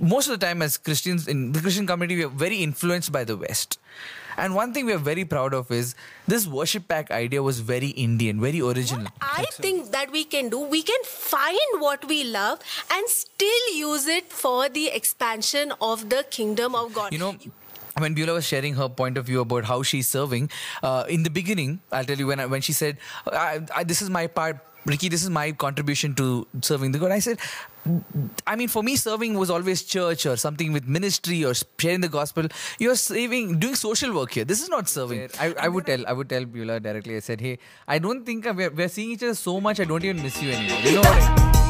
most of the time as Christians in the Christian community, we are very influenced by the West. And one thing we are very proud of is this worship pack idea was very Indian, very original. I think that we can do, we can find what we love and still use it for the expansion of the kingdom of God. You know, when Beulah was sharing her point of view about how she's serving, uh, in the beginning, I'll tell you when I, when she said, I, I, "This is my part, Ricky. This is my contribution to serving the God." I said, I mean, for me, serving was always church or something with ministry or sharing the gospel. You're saving, doing social work here. This is not serving. I, I would tell, I would tell Beulah directly. I said, "Hey, I don't think we're, we're seeing each other so much. I don't even miss you anymore." You know what? I,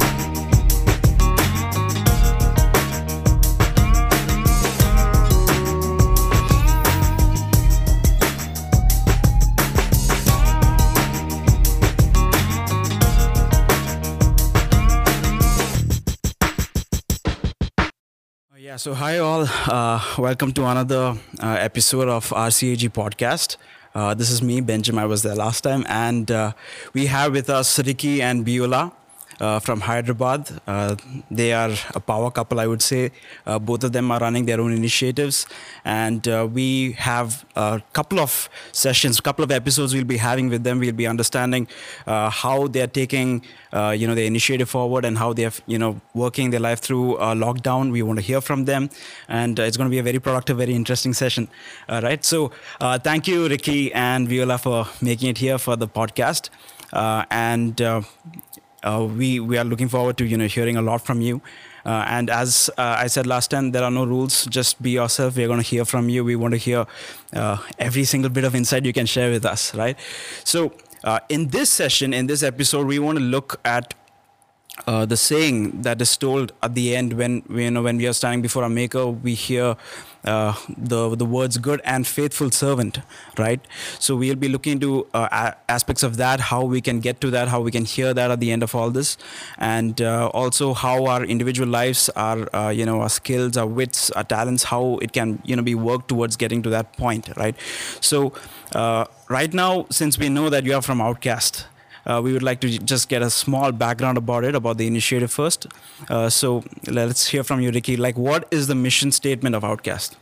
Yeah, so hi all. Uh, welcome to another uh, episode of RCAG podcast. Uh, this is me, Benjamin. I was there last time, and uh, we have with us Ricky and Beulah uh, from Hyderabad. Uh, they are a power couple, I would say. Uh, both of them are running their own initiatives, and uh, we have a couple of sessions, a couple of episodes we'll be having with them. We'll be understanding uh, how they are taking, you know, the initiative forward and how they are, you know, working their life through lockdown. We want to hear from them, and it's going to be a very productive, very interesting session. right. So, thank you, Ricky and Beulah, for making it here for the podcast. And uh, we we are looking forward to you know hearing a lot from you. Uh, and as uh, I said last time, there are no rules. Just be yourself. We're going to hear from you. We want to hear uh, every single bit of insight you can share with us, right? So, uh, in this session, in this episode, we want to look at uh, the saying that is told at the end when you know when we are standing before our maker we hear uh, the the words good and faithful servant right? So we'll be looking into uh, aspects of that how we can get to that how we can hear that at the end of all this and uh, also how our individual lives our uh, you know our skills our wits our talents how it can you know be worked towards getting to that point right? So uh, right now since we know that you are from outcast uh, we would like to just get a small background about it, about the initiative first. Uh, so let's hear from you, Ricky. Like, what is the mission statement of Outcast?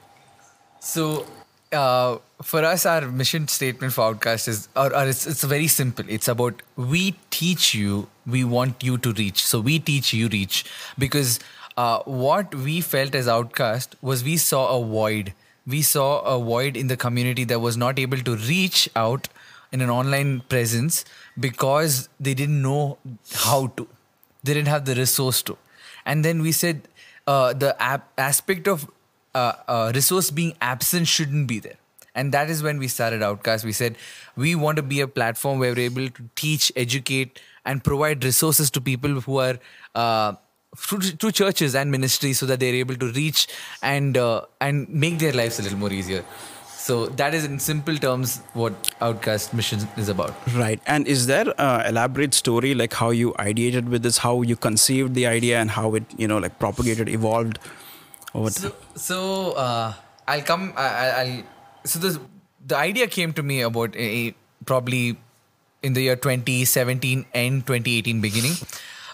So, uh, for us, our mission statement for Outcast is, or, or it's, it's very simple. It's about we teach you, we want you to reach. So we teach you reach because uh, what we felt as Outcast was we saw a void. We saw a void in the community that was not able to reach out in an online presence because they didn't know how to. They didn't have the resource to. And then we said uh, the ap- aspect of uh, uh, resource being absent shouldn't be there. And that is when we started Outcast. We said we want to be a platform where we're able to teach, educate, and provide resources to people who are uh, through, through churches and ministries, so that they're able to reach and uh, and make their lives a little more easier. So that is in simple terms what Outcast mission is about. Right. And is there a elaborate story like how you ideated with this, how you conceived the idea, and how it you know like propagated, evolved? Over so, so uh, I'll come. I, will So the the idea came to me about a, probably in the year 2017 and 2018 beginning.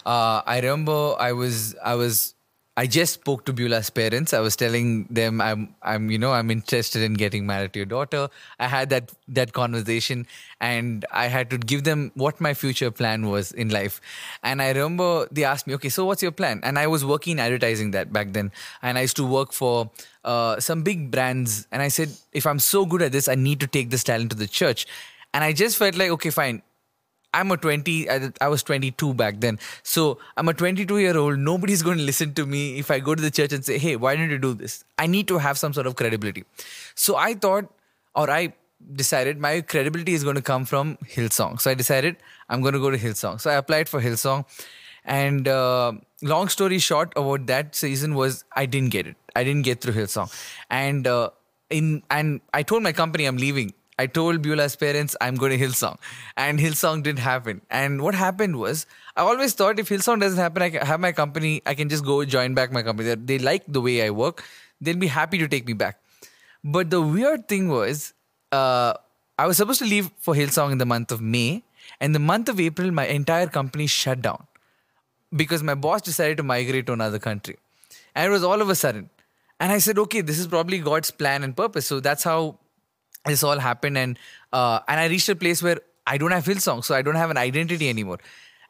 Uh, I remember I was I was I just spoke to Beulah's parents. I was telling them I'm I'm you know I'm interested in getting married to your daughter. I had that that conversation and I had to give them what my future plan was in life. And I remember they asked me, "Okay, so what's your plan?" And I was working in advertising that back then, and I used to work for uh, some big brands. And I said, if I'm so good at this, I need to take this talent to the church. And I just felt like, okay, fine. I'm a 20, I was 22 back then. So I'm a 22 year old. Nobody's going to listen to me if I go to the church and say, hey, why don't you do this? I need to have some sort of credibility. So I thought, or I decided my credibility is going to come from Hillsong. So I decided I'm going to go to Hillsong. So I applied for Hillsong. And uh, long story short about that season was I didn't get it. I didn't get through Hillsong. And uh, in and I told my company I'm leaving I told Beulah's parents I'm going to Hillsong, and Hillsong didn't happen. And what happened was, I always thought if Hillsong doesn't happen, I can have my company, I can just go join back my company. They like the way I work, they'll be happy to take me back. But the weird thing was, uh, I was supposed to leave for Hillsong in the month of May, and the month of April, my entire company shut down because my boss decided to migrate to another country. and it was all of a sudden. And I said, okay, this is probably God's plan and purpose. So that's how this all happened, and uh, and I reached a place where I don't have Hillsong, so I don't have an identity anymore.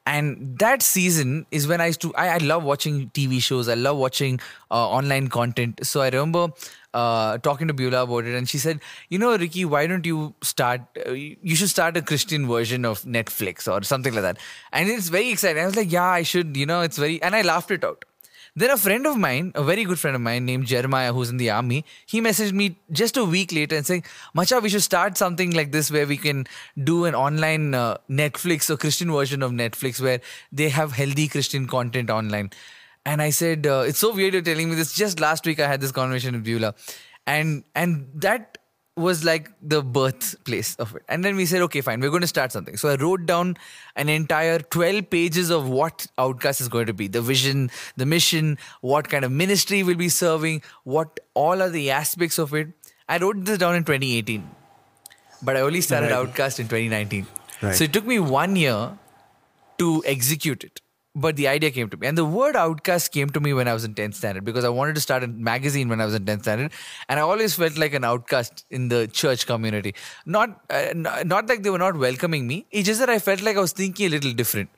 And that season is when I used to. I, I love watching TV shows. I love watching uh, online content. So I remember uh, talking to Beulah about it, and she said, "You know, Ricky, why don't you start? Uh, you should start a Christian version of Netflix or something like that." And it's very exciting. I was like, "Yeah, I should." You know, it's very, and I laughed it out. Then a friend of mine, a very good friend of mine named Jeremiah, who's in the army, he messaged me just a week later and saying, Macha, we should start something like this where we can do an online uh, Netflix or Christian version of Netflix where they have healthy Christian content online. And I said, uh, it's so weird you're telling me this. Just last week I had this conversation with Beulah. And, and that was like the birthplace of it. And then we said, okay, fine, we're going to start something. So I wrote down an entire 12 pages of what Outcast is going to be the vision, the mission, what kind of ministry we'll be serving, what all are the aspects of it. I wrote this down in 2018, but I only started Right. Outcast in 2019. Right. So it took me one year to execute it. But the idea came to me. And the word outcast came to me when I was in 10th standard because I wanted to start a magazine when I was in 10th standard. And I always felt like an outcast in the church community. Not, uh, not like they were not welcoming me. It's just that I felt like I was thinking a little different.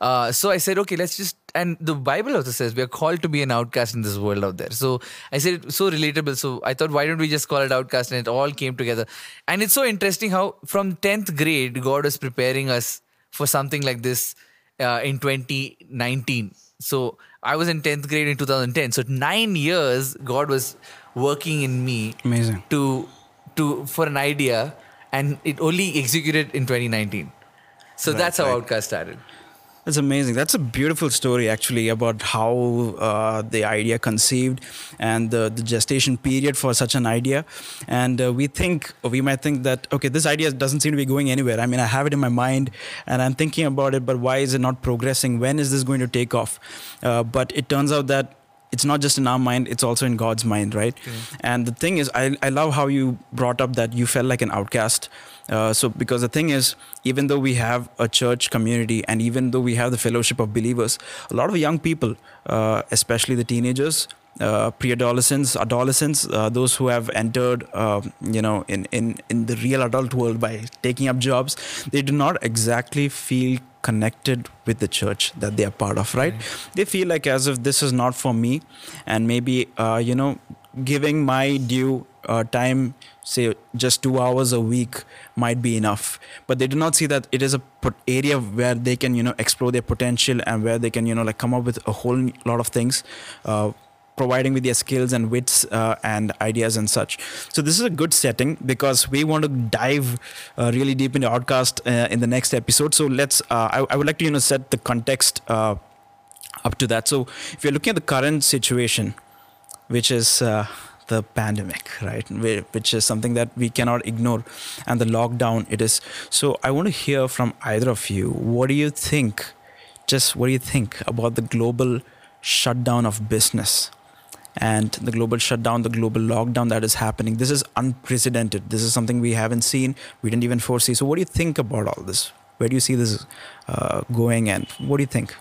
Uh, so I said, okay, let's just. And the Bible also says we are called to be an outcast in this world out there. So I said, so relatable. So I thought, why don't we just call it outcast? And it all came together. And it's so interesting how from 10th grade, God was preparing us for something like this uh, in 2019. So I was in 10th grade in 2010. So nine years, God was working in me Amazing. to to for an idea, and it only executed in 2019. So that's how right. Outcast started. That's amazing. That's a beautiful story, actually, about how uh, the idea conceived and the, the gestation period for such an idea. And uh, we think, we might think that, okay, this idea doesn't seem to be going anywhere. I mean, I have it in my mind and I'm thinking about it, but why is it not progressing? When is this going to take off? Uh, but it turns out that it's not just in our mind, it's also in God's mind, right? And the thing is, I, I love how you brought up that you felt like an outcast. Uh, so, because the thing is, even though we have a church community and even though we have the fellowship of believers, a lot of young people, uh, especially the teenagers, uh, pre-adolescents, adolescents, uh, those who have entered, uh, you know, in, in, in the real adult world by taking up jobs, they do not exactly feel connected with the church that they are part of, right? They feel like as if this is not for me, and maybe, uh, you know, giving my due uh, time, say just two hours a week, might be enough. But they do not see that it is a area where they can, you know, explore their potential and where they can, you know, like come up with a whole lot of things. Uh, providing with their skills and wits uh, and ideas and such. So this is a good setting because we want to dive uh, really deep into Outcast uh, in the next episode. So let's. Uh, I, I would like to you know set the context uh, up to that. So if you're looking at the current situation, which is uh, the pandemic, right? Which is something that we cannot ignore, and the lockdown it is. So I want to hear from either of you. What do you think? Just what do you think about the global shutdown of business? And the global shutdown, the global lockdown that is happening. This is unprecedented. This is something we haven't seen. We didn't even foresee. So, what do you think about all this? Where do you see this uh, going, and what do you think?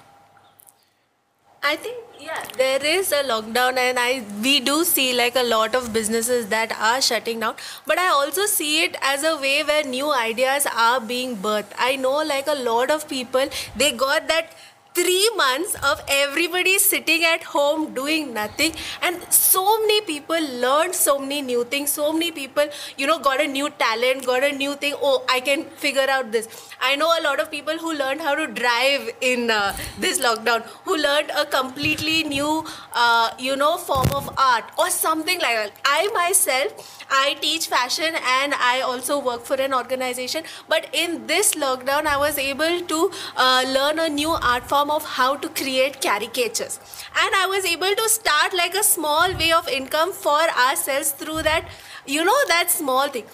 I think yeah, there is a lockdown, and I we do see like a lot of businesses that are shutting down. But I also see it as a way where new ideas are being birthed. I know like a lot of people they got that three months of everybody sitting at home doing nothing. And so many people learned so many new things. So many people you know got a new talent got a new thing. Oh i can figure out this. I know a lot of people who learned how to drive in uh, this lockdown who learned a completely new uh, you know form of art or something like that. I myself i teach fashion and i also work for an organization. But in this lockdown i was able to uh, learn a new art form of how to create caricatures. And i was able to start like a small way of income for ourselves through that you know that small thing.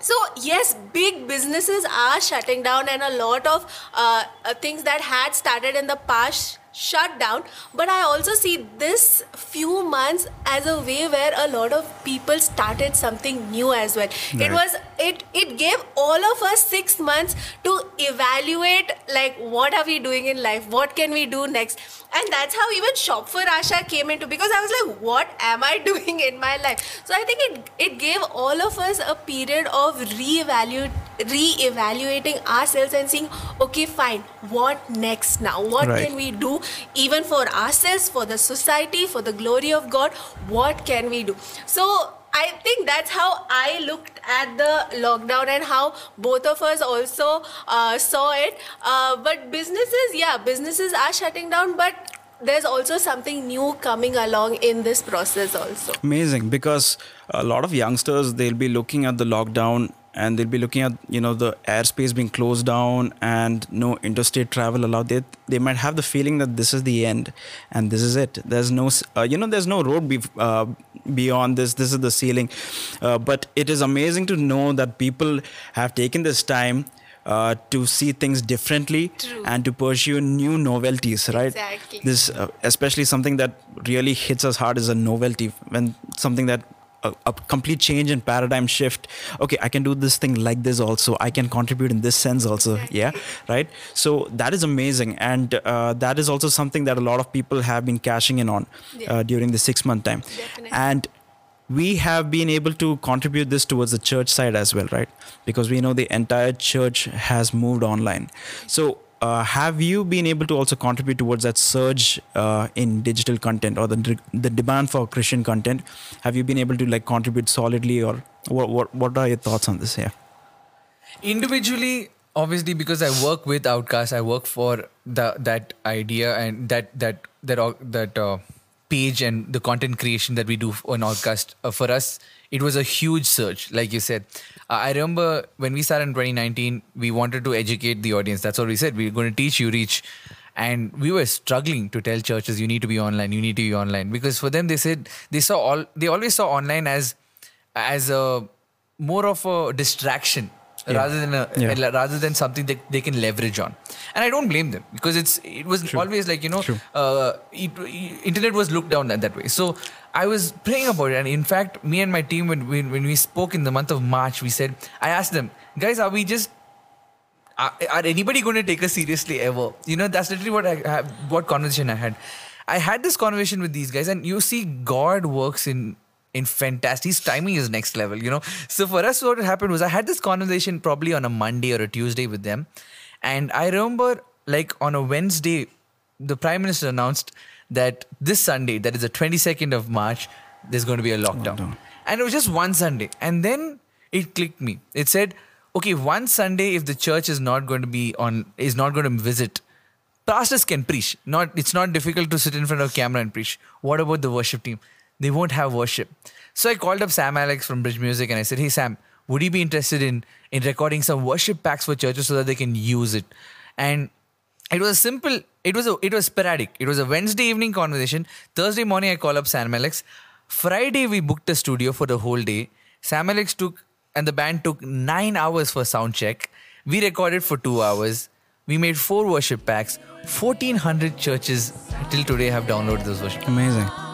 So yes, big businesses are shutting down, and a lot of uh, uh, things that had started in the past shut down. But i also see this few months as a way where a lot of people started something new as well. It was it it gave all of us 6 months to evaluate like what are we doing in life? What can we do next? And that's how even shop for asha came into because i was like what am i doing in my life? So i think it it gave all of us a period of reevaluate re-evaluating ourselves and seeing okay fine what next now? What Right. can we do even for ourselves for the society for the glory of god what can we do so I think that's how I looked at the lockdown and how both of us also uh, saw it. Uh, but businesses, yeah, businesses are shutting down, but there's also something new coming along in this process also. Amazing, because a lot of youngsters they'll be looking at the lockdown and they'll be looking at you know the airspace being closed down and no interstate travel allowed. They they might have the feeling that this is the end and this is it. There's no uh, you know there's no road be- uh, beyond this. This is the ceiling. Uh, but it is amazing to know that people have taken this time. Uh, to see things differently True. and to pursue new novelties, right? Exactly. This, uh, especially something that really hits us hard, is a novelty. When something that a, a complete change in paradigm shift. Okay, I can do this thing like this also. I can contribute in this sense also. Yeah, right. So that is amazing, and uh, that is also something that a lot of people have been cashing in on Yeah. uh, during the six month time, Definitely. and we have been able to contribute this towards the church side as well, right? Because we know the entire church has moved online. So, uh, have you been able to also contribute towards that surge uh, in digital content or the the demand for Christian content? Have you been able to like contribute solidly, or what what what are your thoughts on this? Yeah, individually obviously because i work with outcast i work for the that idea and that that that uh, that uh, page and the content creation that we do on outcast uh, for us it was a huge surge like you said i remember when we started in 2019 we wanted to educate the audience. That's what we said. We are going to teach you reach. And we were struggling to tell churches you need to be online you need to be online. Because for them they said they saw all they always saw online as as a more of a distraction rather than a Yeah. rather than something that they can leverage on. And i don't blame them because it's it was always like you know uh, it, internet was looked down at that way. So i was praying about it and in fact me and my team when, when, when we spoke in the month of march we said i asked them guys are we just are, are anybody going to take us seriously ever? You know, that's literally what I what conversation I had. I had this conversation with these guys, and you see, God works in in fantastic. His timing is next level. You know, so for us, what happened was I had this conversation probably on a Monday or a Tuesday with them, and I remember like on a Wednesday, the Prime Minister announced that this Sunday, that is the twenty second of March, there's going to be a lockdown, and it was just one Sunday, and then it clicked me. It said okay, one Sunday if the church is not going to be on, is not going to visit, pastors can preach. Not, it's not difficult to sit in front of a camera and preach. What about the worship team? They won't have worship. So I called up Sam Alex from Bridge Music and I said, hey Sam, would you be interested in in recording some worship packs for churches so that they can use it? And it was simple. It was a. It was sporadic. It was a Wednesday evening conversation. Thursday morning, I call up Sam Alex. Friday, we booked a studio for the whole day. Sam Alex took and the band took nine hours for sound check. We recorded for two hours. We made four worship packs. Fourteen hundred churches till today have downloaded those worship. amazing.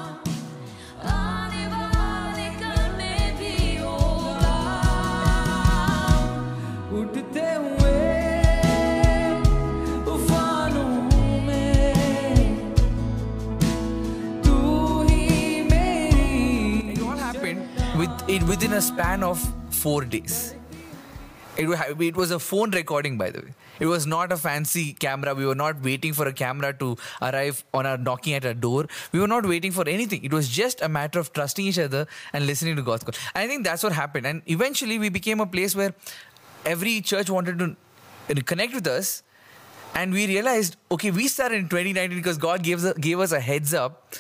A span of four days. It, was a phone recording, by the way. It was not a fancy camera. We were not waiting for a camera to arrive on our knocking at our door. We were not waiting for anything. It was just a matter of trusting each other and listening to God's call. I think that's what happened. And eventually, we became a place where every church wanted to connect with us. And we realized, okay, we started in 2019 because God gave us, gave us a heads up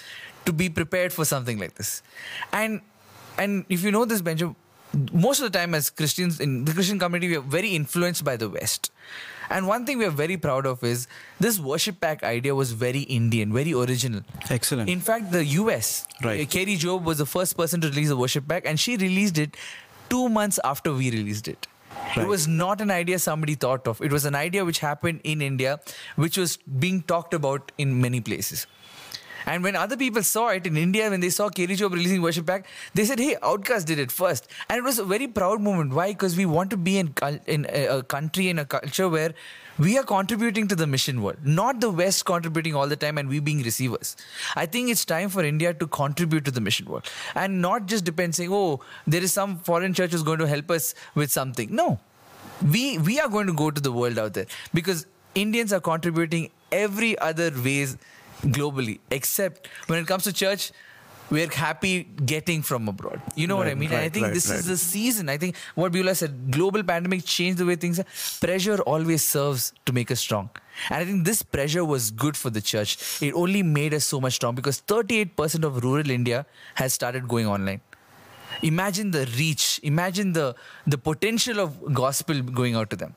to be prepared for something like this. And and if you know this, Benjo, most of the time as Christians in the Christian community, we are very influenced by the West. And one thing we are very proud of is this worship pack idea was very Indian, very original. Excellent. In fact, the US, Right. uh, Kari Jobe was the first person to release a worship pack, and she released it two months after we released it. Right. It was not an idea somebody thought of. It was an idea which happened in India, which was being talked about in many places. And when other people saw it in India, when they saw Jobe releasing Worship Pack, they said, "Hey, Outcast did it first. and it was a very proud moment. Why? Because we want to be in in a, a country in a culture where we are contributing to the mission world, not the West contributing all the time and we being receivers. I think it's time for India to contribute to the mission world and not just depend saying, "Oh, there is some foreign church who's going to help us with something." No, we we are going to go to the world out there because Indians are contributing every other ways globally except when it comes to church we're happy getting from abroad. You know what i Right, mean? And i think right, this is the season. I think what Beulah said global pandemic changed the way things are. Pressure always serves to make us strong. And i think this pressure was good for the church. It only made us so much strong because 38% of rural india has started going online. Imagine the reach. Imagine the the potential of gospel going out to them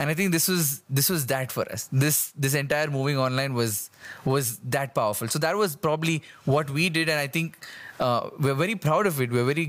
and i think this was this was that for us. This this entire moving online was was that powerful. So that was probably what we did. And i think uh, we're very proud of it. We're very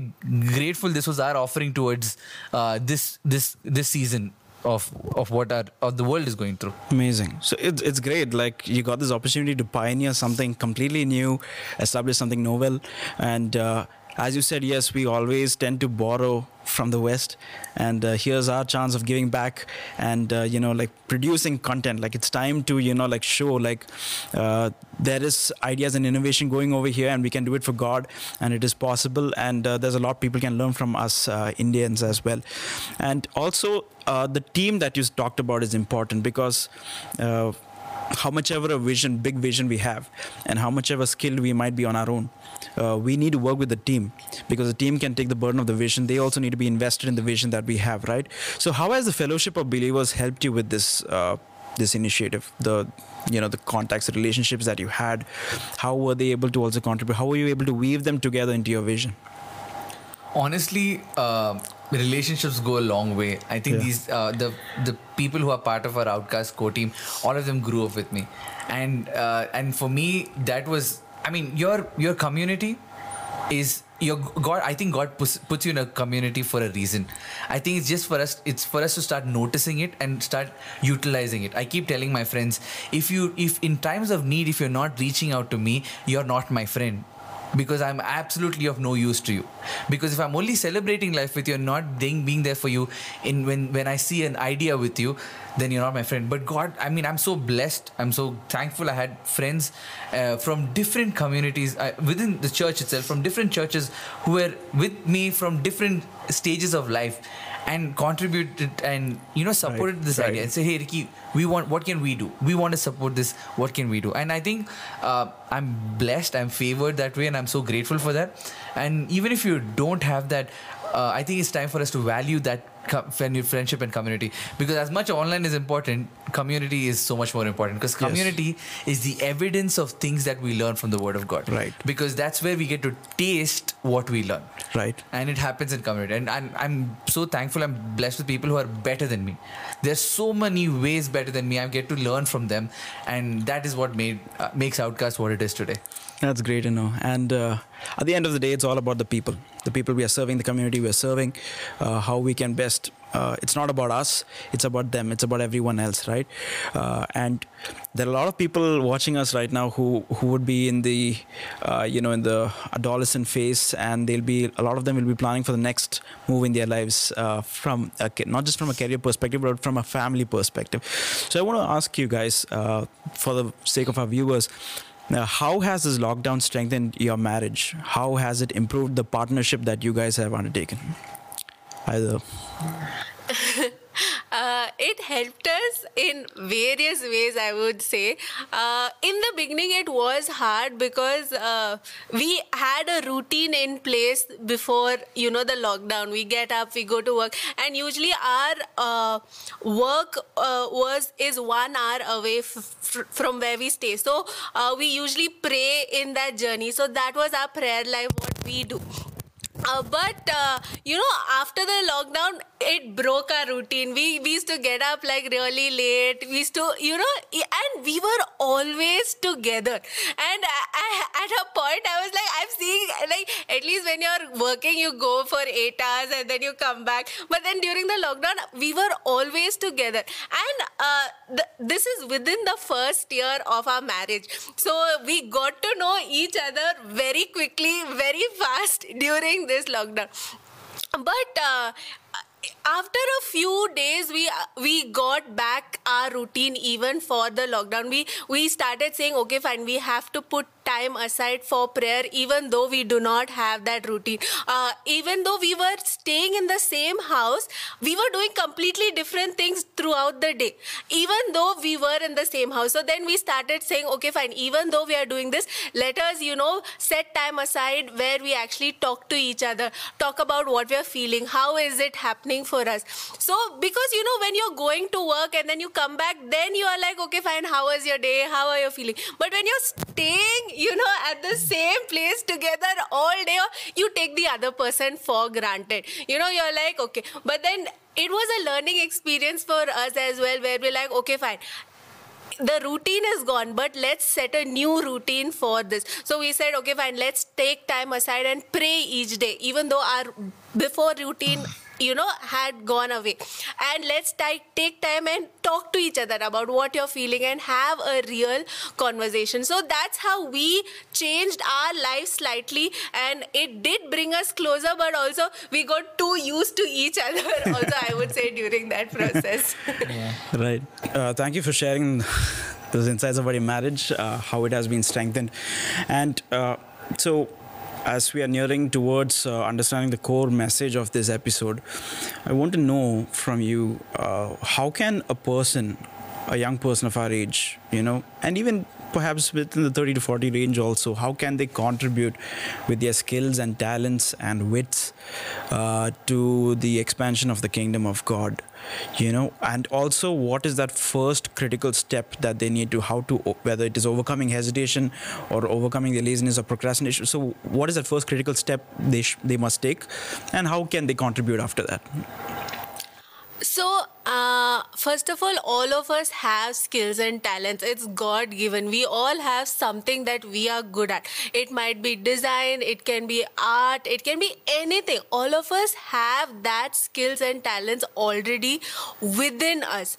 grateful this was our offering towards uh, this this this season of of what our of the world is going through. Amazing. So it's it's great. Like you got this opportunity to pioneer something completely new, establish something novel, and uh, as you said, yes, we always tend to borrow from the West, and uh, here's our chance of giving back and uh, you know like producing content. Like it's time to you know like show like uh, there is ideas and innovation going over here, and we can do it for God, and it is possible. And uh, there's a lot people can learn from us uh, Indians as well, and also uh, the team that you talked about is important because. How much ever a vision, big vision we have, and how much ever skilled we might be on our own, uh, we need to work with the team because the team can take the burden of the vision. They also need to be invested in the vision that we have, right? So, how has the Fellowship of Believers helped you with this? Uh, this initiative the you know the contacts the relationships that you had how were they able to also contribute how were you able to weave them together into your vision honestly uh, relationships go a long way. I think Yeah. these uh, the the people who are part of our outcast core team all of them grew up with me. And uh, and for me that was i mean your your community is your god i think god puts, puts you in a community for a reason. I think it's just for us it's for us to start noticing it and start utilizing it. I keep telling my friends if you if in times of need if you're not reaching out to me you're not my friend because I'm absolutely of no use to you. Because if I'm only celebrating life with you and not being, there for you in when when I see an idea with you, then you're not my friend. But God, I mean, I'm so blessed. I'm so thankful. I had friends uh, from different communities uh, within the church itself, from different churches who were with me from different stages of life and contributed and you know supported Right, this right. idea and say hey ricky we want what can we do? We want to support this. What can we do? And i think uh, i'm blessed i'm favored that way and i'm so grateful for that. And even if you don't have that uh, i think it's time for us to value that co- friendship and community. Because as much online is important community is so much more important. Because Yes. community is the evidence of things that we learn from the word of god. Right. because that's where we get to taste what we learn. Right. And it happens in community. And I'm, I'm so thankful i'm blessed with people who are better than me. There's so many ways better than me. I get to learn from them. And that is what made uh, makes outcast what it is today That's great to know. And uh, at the end of the day, it's all about the people. The people we are serving, the community we are serving, uh, how we can best. Uh, it's not about us, it's about them, it's about everyone else, right? Uh, and there are a lot of people watching us right now who, who would be in the, uh, you know, in the adolescent phase, and they'll be, a lot of them will be planning for the next move in their lives uh, from, a, not just from a career perspective, but from a family perspective. So I want to ask you guys, for the sake of our viewers, now, how has this lockdown strengthened your marriage? How has it improved the partnership that you guys have undertaken? Either Uh, it helped us in various ways, I would say. Uh, in the beginning, it was hard because uh, we had a routine in place before, you know, the lockdown. We get up, we go to work, and usually our uh, work uh, was is one hour away f- from where we stay. So uh, we usually pray in that journey. So that was our prayer life. What we do. Uh, but uh, you know, after the lockdown, it broke our routine. We we used to get up like really late. We used to, you know, and we were always together. And I, I, at a point, I was like, I'm seeing like at least when you're working, you go for eight hours and then you come back. But then during the lockdown, we were always together, and uh, th- this is within the first year of our marriage. So we got to know each other very quickly, very fast during this lockdown. But uh, after a few days we we got back our routine even for the lockdown. We we started saying okay fine we have to put time aside for prayer even though we do not have that routine. Uh, even though we were staying in the same house we were doing completely different things throughout the day. Even though we were in the same house. So then we started saying okay fine even though we are doing this let us you know set time aside where we actually talk to each other talk about what we are feeling how is it happening for us. So because you know when you're going to work and then you come back then you are like okay fine how was your day? How are you feeling? But when you're staying you know at the same place together all day you take the other person for granted. You know you're like okay. But then it was a learning experience for us as well where we're like okay fine. The routine is gone but let's set a new routine for this. So we said okay fine let's take time aside and pray each day. Even though our before routine you know had gone away and let's take take time and talk to each other about what you're feeling and have a real conversation so that's how we changed our life slightly and it did bring us closer but also we got too used to each other also i would say during that process Right. Uh, thank you for sharing those insights about your marriage, uh, how it has been strengthened. And uh, so, as we are nearing towards uh, understanding the core message of this episode, I want to know from you uh, how can a person, a young person of our age, you know, and even perhaps within the 30 to 40 range also, how can they contribute with their skills and talents and wits uh, to the expansion of the kingdom of God? You know and also what is that first critical step that they need to how to whether it is overcoming hesitation or overcoming the laziness or procrastination. So what is that first critical step they sh- they must take and how can they contribute after that? So, uh, first of all, all of us have skills and talents. It's God given. We all have something that we are good at. It might be design, it can be art, it can be anything. All of us have that skills and talents already within us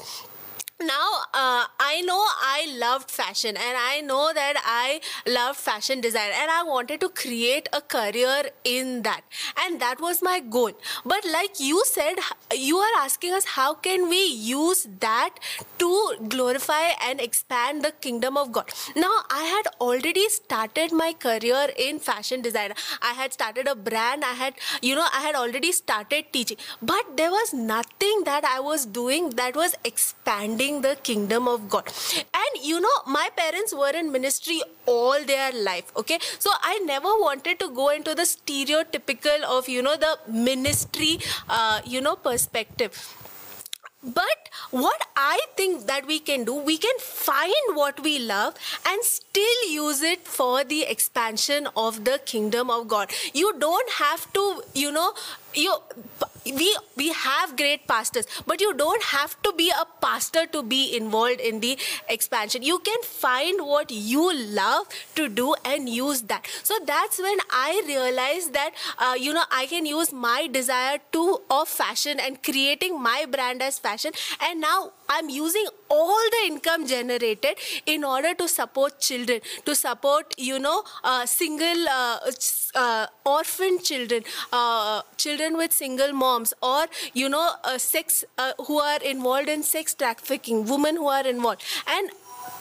now uh, i know i loved fashion and i know that i loved fashion design and i wanted to create a career in that. And that was my goal. But like you said you are asking us how can we use that to glorify and expand the kingdom of god. Now i had already started my career in fashion design. I had started a brand. I had you know i had already started teaching. But there was nothing that i was doing that was expanding the kingdom of God. And you know, my parents were in ministry all their life, okay? So I never wanted to go into the stereotypical of, you know, the ministry, uh, you know, perspective. But what I think that we can do, we can find what we love and still use it for the expansion of the kingdom of God. You don't have to, you know, you we we have great pastors but you don't have to be a pastor to be involved in the expansion. You can find what you love to do and use that. So that's when i realized that uh, you know i can use my desire to of fashion and creating my brand as fashion. And now i'm using all the income generated in order to support children to support you know uh, single uh, uh, orphan children uh, children with single moms or you know uh, sex who are involved in sex trafficking women who are involved. And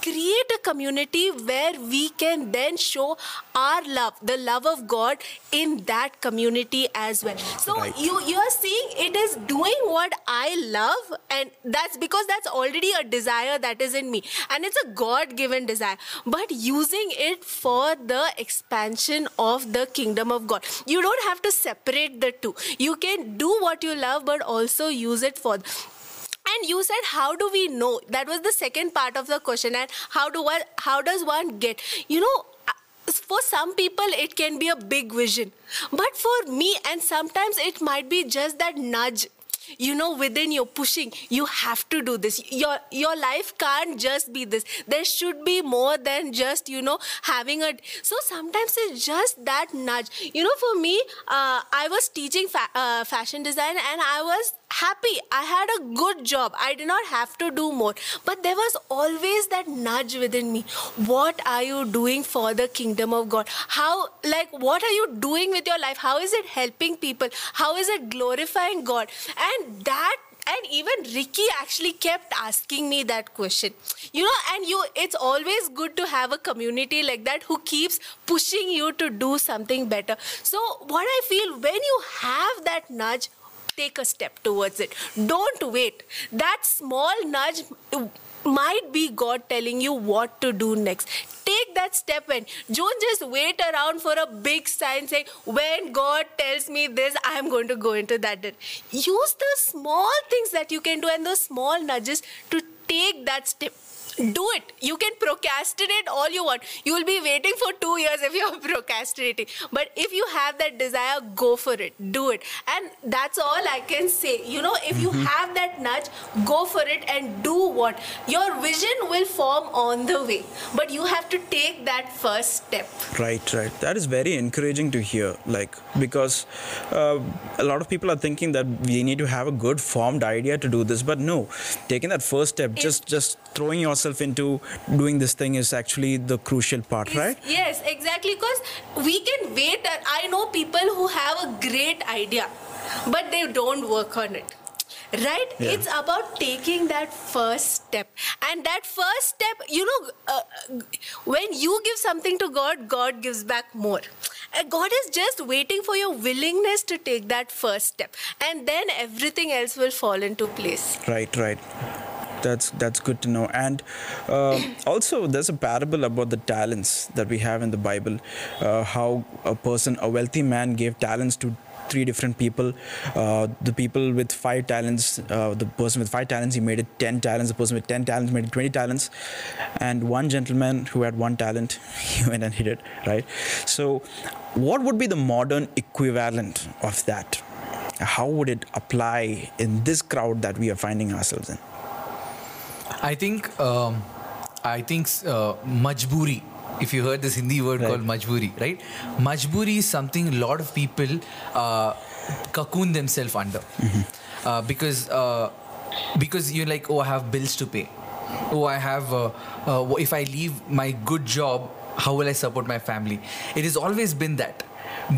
create a community where we can then show our love the love of god in that community as well. So Right. you you're seeing it is doing what i love and that's because that's already a desire that is in me. And it's a god given desire. But using it for the expansion of the kingdom of god. You don't have to separate the two. You can do what you love but also use it for and you said how do we know? That was the second part of the question. And how do one how does one get? You know uh, for some people it can be a big vision. But for me and sometimes it might be just that nudge you know within you're pushing you have to do this. Your your life can't just be this. There should be more than just you know having a so sometimes it's just that nudge. You know for me uh, i was teaching fa- uh, fashion design and i was happy. I had a good job. I did not have to do more. But there was always that nudge within me. What are you doing for the kingdom of god? How like what are you doing with your life? How is it helping people? How is it glorifying god? And that and even ricky actually kept asking me that question. You know and you it's always good to have a community like that who keeps pushing you to do something better. So what i feel when you have that nudge take a step towards it. Don't wait. That small nudge might be god telling you what to do next. Take that step and don't just wait around for a big sign saying when god tells me this i am going to go into that use the small things that you can do and those small nudges to take that step do it. You can procrastinate all you want. You will be waiting for two years if you're procrastinating. But if you have that desire go for it. Do it. And that's all i can say. You know if you have that nudge go for it and do what? Your vision will form on the way. But you have to take that first step. Right, right. That is very encouraging to hear. Like because uh, a lot of people are thinking that we need to have a good formed idea to do this, but no, taking that first step, just just throwing yourself into doing this thing is actually the crucial part, Is- right? Yes, exactly. Because we can wait. I know people who have a great idea, but they don't work on it. Right? Yeah. It's about taking that first step. And that first step, you know, uh, when you give something to God, God gives back more. Uh, God is just waiting for your willingness to take that first step. And then everything else will fall into place. Right, right. That's that's good to know. And uh, also, there's a parable about the talents that we have in the Bible. Uh, how a person, a wealthy man, gave talents to three different people. Uh, the people with five talents, uh, the person with five talents, he made it ten talents. The person with ten talents made it twenty talents. And one gentleman who had one talent, he went and hid it. Right. So, what would be the modern equivalent of that? How would it apply in this crowd that we are finding ourselves in? I think um, I think uh, majburi. If you heard this Hindi word Right. called majburi, right? Majburi is something a lot of people uh, cocoon themselves under, uh, because uh, because you're like, oh, I have bills to pay. Oh, I have. Uh, uh, if I leave my good job, how will I support my family? It has always been that,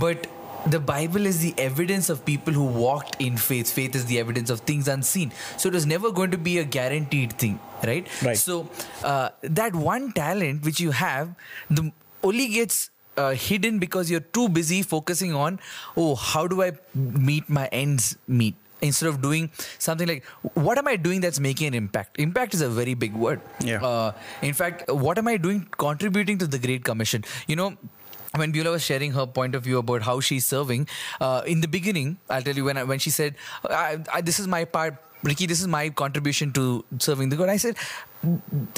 but the Bible is the evidence of people who walked in faith. Faith is the evidence of things unseen. So it was never going to be a guaranteed thing, right? Right. So uh, that one talent which you have, the only gets uh, hidden because you're too busy focusing on, oh, how do I meet my ends meet? Instead of doing something like, what am I doing that's making an impact? Impact is a very big word. Yeah. Uh, in fact, what am I doing contributing to the Great Commission? You know, when Beulah was sharing her point of view about how she's serving, uh, in the beginning, I'll tell you when I, when she said, I, I, "This is my part, Ricky. This is my contribution to serving the God." I said,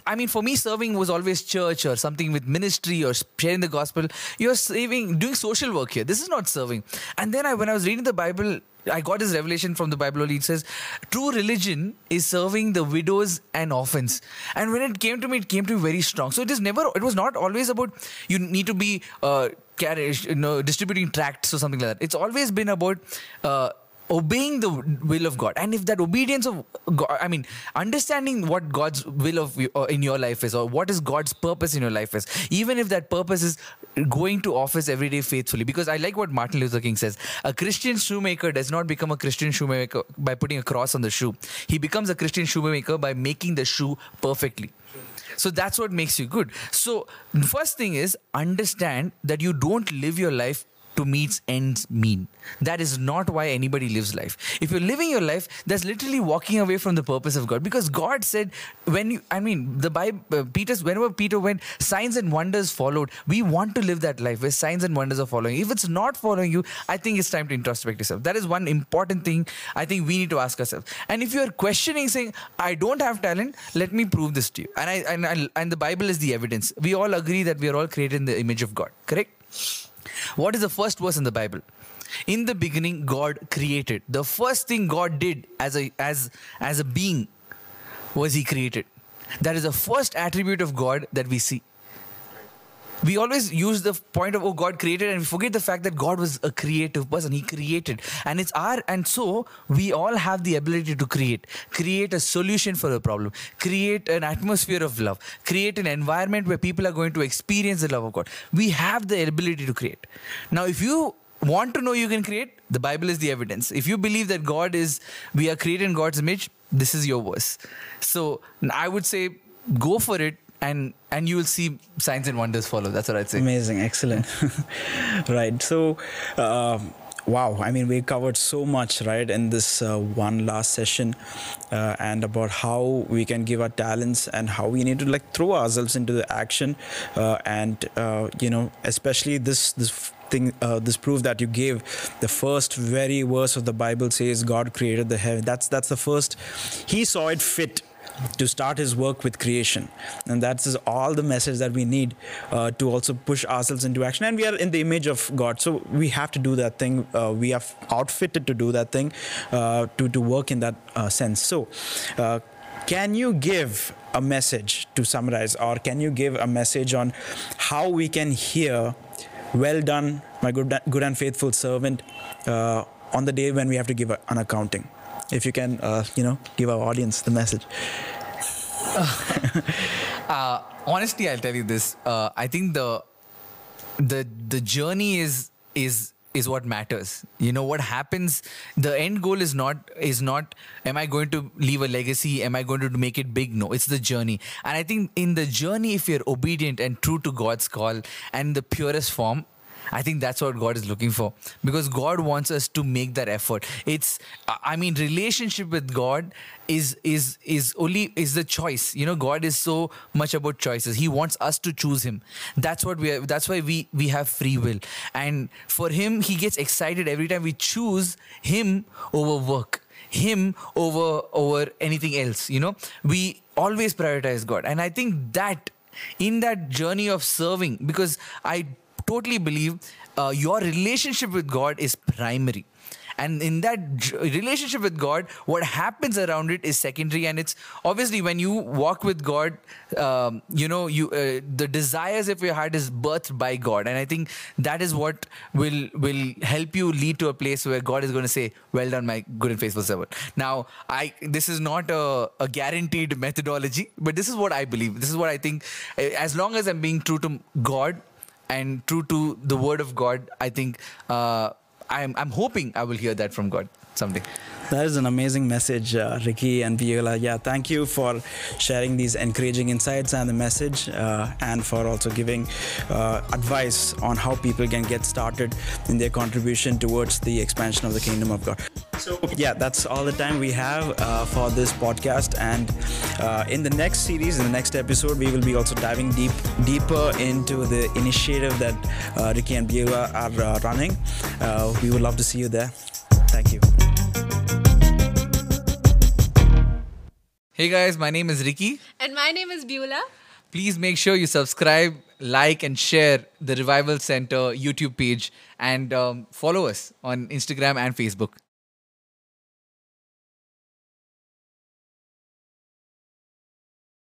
"I mean, for me, serving was always church or something with ministry or sharing the gospel. You're saving, doing social work here. This is not serving." And then I, when I was reading the Bible. I got this revelation from the Bible. Only it says, "True religion is serving the widows and orphans." And when it came to me, it came to me very strong. So it is never. It was not always about you need to be uh, carriage, you know, distributing tracts or something like that. It's always been about. Uh, obeying the will of god. And if that obedience of god i mean understanding what god's will of uh, in your life is or what is god's purpose in your life is even if that purpose is going to office every day faithfully because i like what martin luther king says a christian shoemaker does not become a christian shoemaker by putting a cross on the shoe. He becomes a christian shoemaker by making the shoe perfectly. So that's what makes you good. So first thing is understand that you don't live your life to meet ends mean. That is not why anybody lives life. If you're living your life, that's literally walking away from the purpose of God. Because God said, when you, I mean, the Bible, uh, Peter's, whenever Peter went, signs and wonders followed. We want to live that life where signs and wonders are following. If it's not following you, I think it's time to introspect yourself. That is one important thing I think we need to ask ourselves. And if you're questioning, saying, I don't have talent, let me prove this to you. And I, and I, and the Bible is the evidence. We all agree that we are all created in the image of God. Correct? What is the first verse in the Bible? In the beginning, God created. The first thing God did as a as as a being was He created. That is the first attribute of God that we see. We always use the point of oh God created and we forget the fact that God was a creative person. He created. And it's our and so we all have the ability to create. Create a solution for a problem. Create an atmosphere of love. Create an environment where people are going to experience the love of God. We have the ability to create. Now if you want to know you can create, the Bible is the evidence. If you believe that God is we are created in God's image, this is your verse. So I would say go for it and and you will see signs and wonders follow. That's what I'd say. Amazing, excellent. right. So, um wow. I mean, we covered so much, right, in this uh, one last session, uh, and about how we can give our talents and how we need to like throw ourselves into the action, uh, and uh, you know, especially this this thing uh, this proof that you gave the first very verse of the bible says god created the heaven that's that's the first he saw it fit to start his work with creation. And that's all the message that we need uh, to also push ourselves into action. And we are in the image of god so we have to do that thing. Uh, we are outfitted to do that thing uh, to to work in that uh, sense. So uh, can you give a message to summarize or can you give a message on how we can hear well done my good, good and faithful servant uh, on the day when we have to give an accounting if you can uh, you know give our audience the message Uh, honestly, I'll tell you this. Uh, I think the the the journey is is is what matters. You know what happens. The end goal is not is not. Am I going to leave a legacy? Am I going to make it big? No, it's the journey. And I think in the journey, if you're obedient and true to God's call and the purest form, I think that's what God is looking for because God wants us to make that effort. It's, I mean, relationship with God is is is only is the choice. You know, God is so much about choices. He wants us to choose Him. That's what we. Are, that's why we we have free will, and for Him, He gets excited every time we choose Him over work him over over anything else you know we always prioritize god and i think that in that journey of serving because i totally believe uh, your relationship with God is primary. And in that relationship with God, what happens around it is secondary. And it's obviously when you walk with God, um, you know, you uh, the desires of your heart is birthed by God. And I think that is what will will help you lead to a place where God is going to say, "Well done, my good and faithful servant." Now, I this is not a, a guaranteed methodology, but this is what I believe. This is what I think. As long as I'm being true to God and true to the word of God, I think uh, I'm I'm hoping I will hear that from God someday. That is an amazing message, uh, Ricky and Beulah. Yeah, thank you for sharing these encouraging insights and the message, uh, and for also giving uh, advice on how people can get started in their contribution towards the expansion of the kingdom of God. So, yeah, that's all the time we have uh, for this podcast. And uh, in the next series, in the next episode, we will be also diving deep, deeper into the initiative that uh, Ricky and Beulah are running. We would love to see you there. Thank you. Hey guys, my name is Ricky. And my name is Beulah. Please make sure you subscribe, like, and share the Revival Center YouTube page and um, follow us on Instagram and Facebook.